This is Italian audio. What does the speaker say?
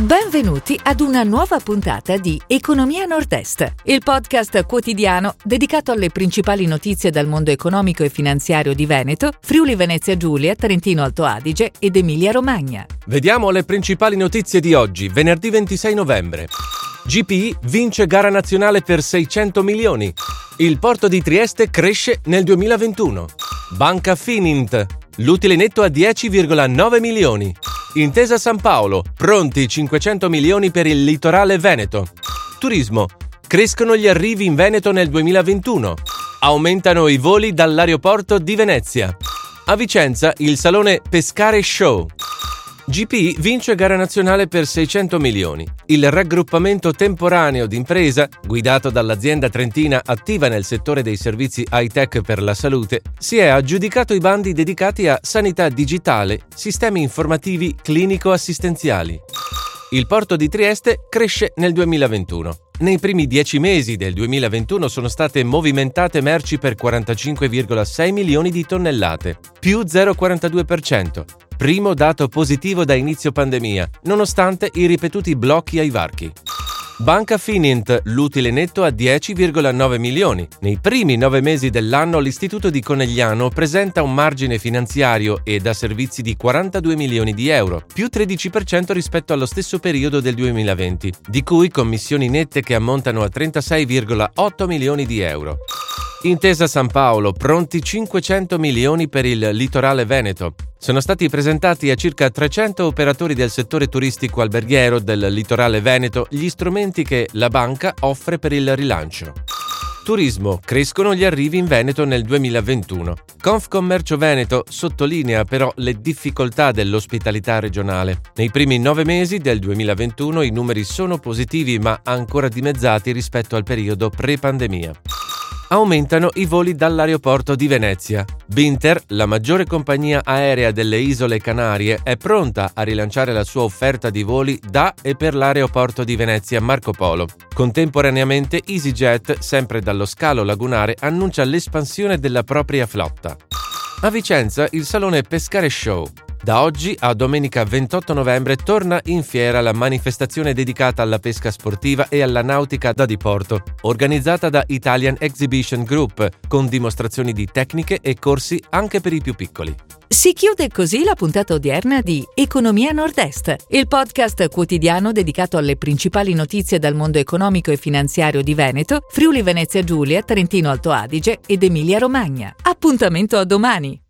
Benvenuti ad una nuova puntata di Economia Nord-Est, il podcast quotidiano dedicato alle principali notizie dal mondo economico e finanziario di Veneto, Friuli Venezia Giulia, Trentino Alto Adige ed Emilia Romagna. Vediamo le principali notizie di oggi, venerdì 26 novembre. GPI vince gara nazionale per 600 milioni. Il porto di Trieste cresce nel 2021. Banca Finint. L'utile netto a 10,9 milioni. Intesa San Paolo, pronti 500 milioni per il litorale veneto. Turismo, crescono gli arrivi in Veneto nel 2021. Aumentano i voli dall'aeroporto di Venezia. A Vicenza il salone Pescare Show. GP vince gara nazionale per 600 milioni. Il raggruppamento temporaneo d'impresa, guidato dall'azienda trentina attiva nel settore dei servizi high-tech per la salute, si è aggiudicato i bandi dedicati a sanità digitale, sistemi informativi clinico-assistenziali. Il porto di Trieste cresce nel 2021. Nei primi dieci mesi del 2021 sono state movimentate merci per 45,6 milioni di tonnellate, più 0,42% primo dato positivo da inizio pandemia, nonostante i ripetuti blocchi ai varchi. Banca Finint, l'utile netto a 10,9 milioni. Nei primi nove mesi dell'anno l'istituto di Conegliano presenta un margine finanziario e da servizi di 42 milioni di euro, più 13% rispetto allo stesso periodo del 2020, di cui commissioni nette che ammontano a 36,8 milioni di euro. Intesa San Paolo, pronti 500 milioni per il litorale veneto. Sono stati presentati a circa 300 operatori del settore turistico alberghiero del litorale veneto gli strumenti che la banca offre per il rilancio. Turismo. Crescono gli arrivi in Veneto nel 2021. Confcommercio Veneto sottolinea però le difficoltà dell'ospitalità regionale. Nei primi nove mesi del 2021 i numeri sono positivi ma ancora dimezzati rispetto al periodo pre-pandemia aumentano i voli dall'aeroporto di Venezia. Binter, la maggiore compagnia aerea delle isole Canarie, è pronta a rilanciare la sua offerta di voli da e per l'aeroporto di Venezia Marco Polo. Contemporaneamente EasyJet, sempre dallo scalo lagunare, annuncia l'espansione della propria flotta. A Vicenza il salone Pescare Show, da oggi a domenica 28 novembre torna in fiera la manifestazione dedicata alla pesca sportiva e alla nautica da diporto, organizzata da Italian Exhibition Group, con dimostrazioni di tecniche e corsi anche per i più piccoli. Si chiude così la puntata odierna di Economia Nord-Est, il podcast quotidiano dedicato alle principali notizie dal mondo economico e finanziario di Veneto, Friuli Venezia Giulia, Trentino Alto Adige ed Emilia Romagna. Appuntamento a domani!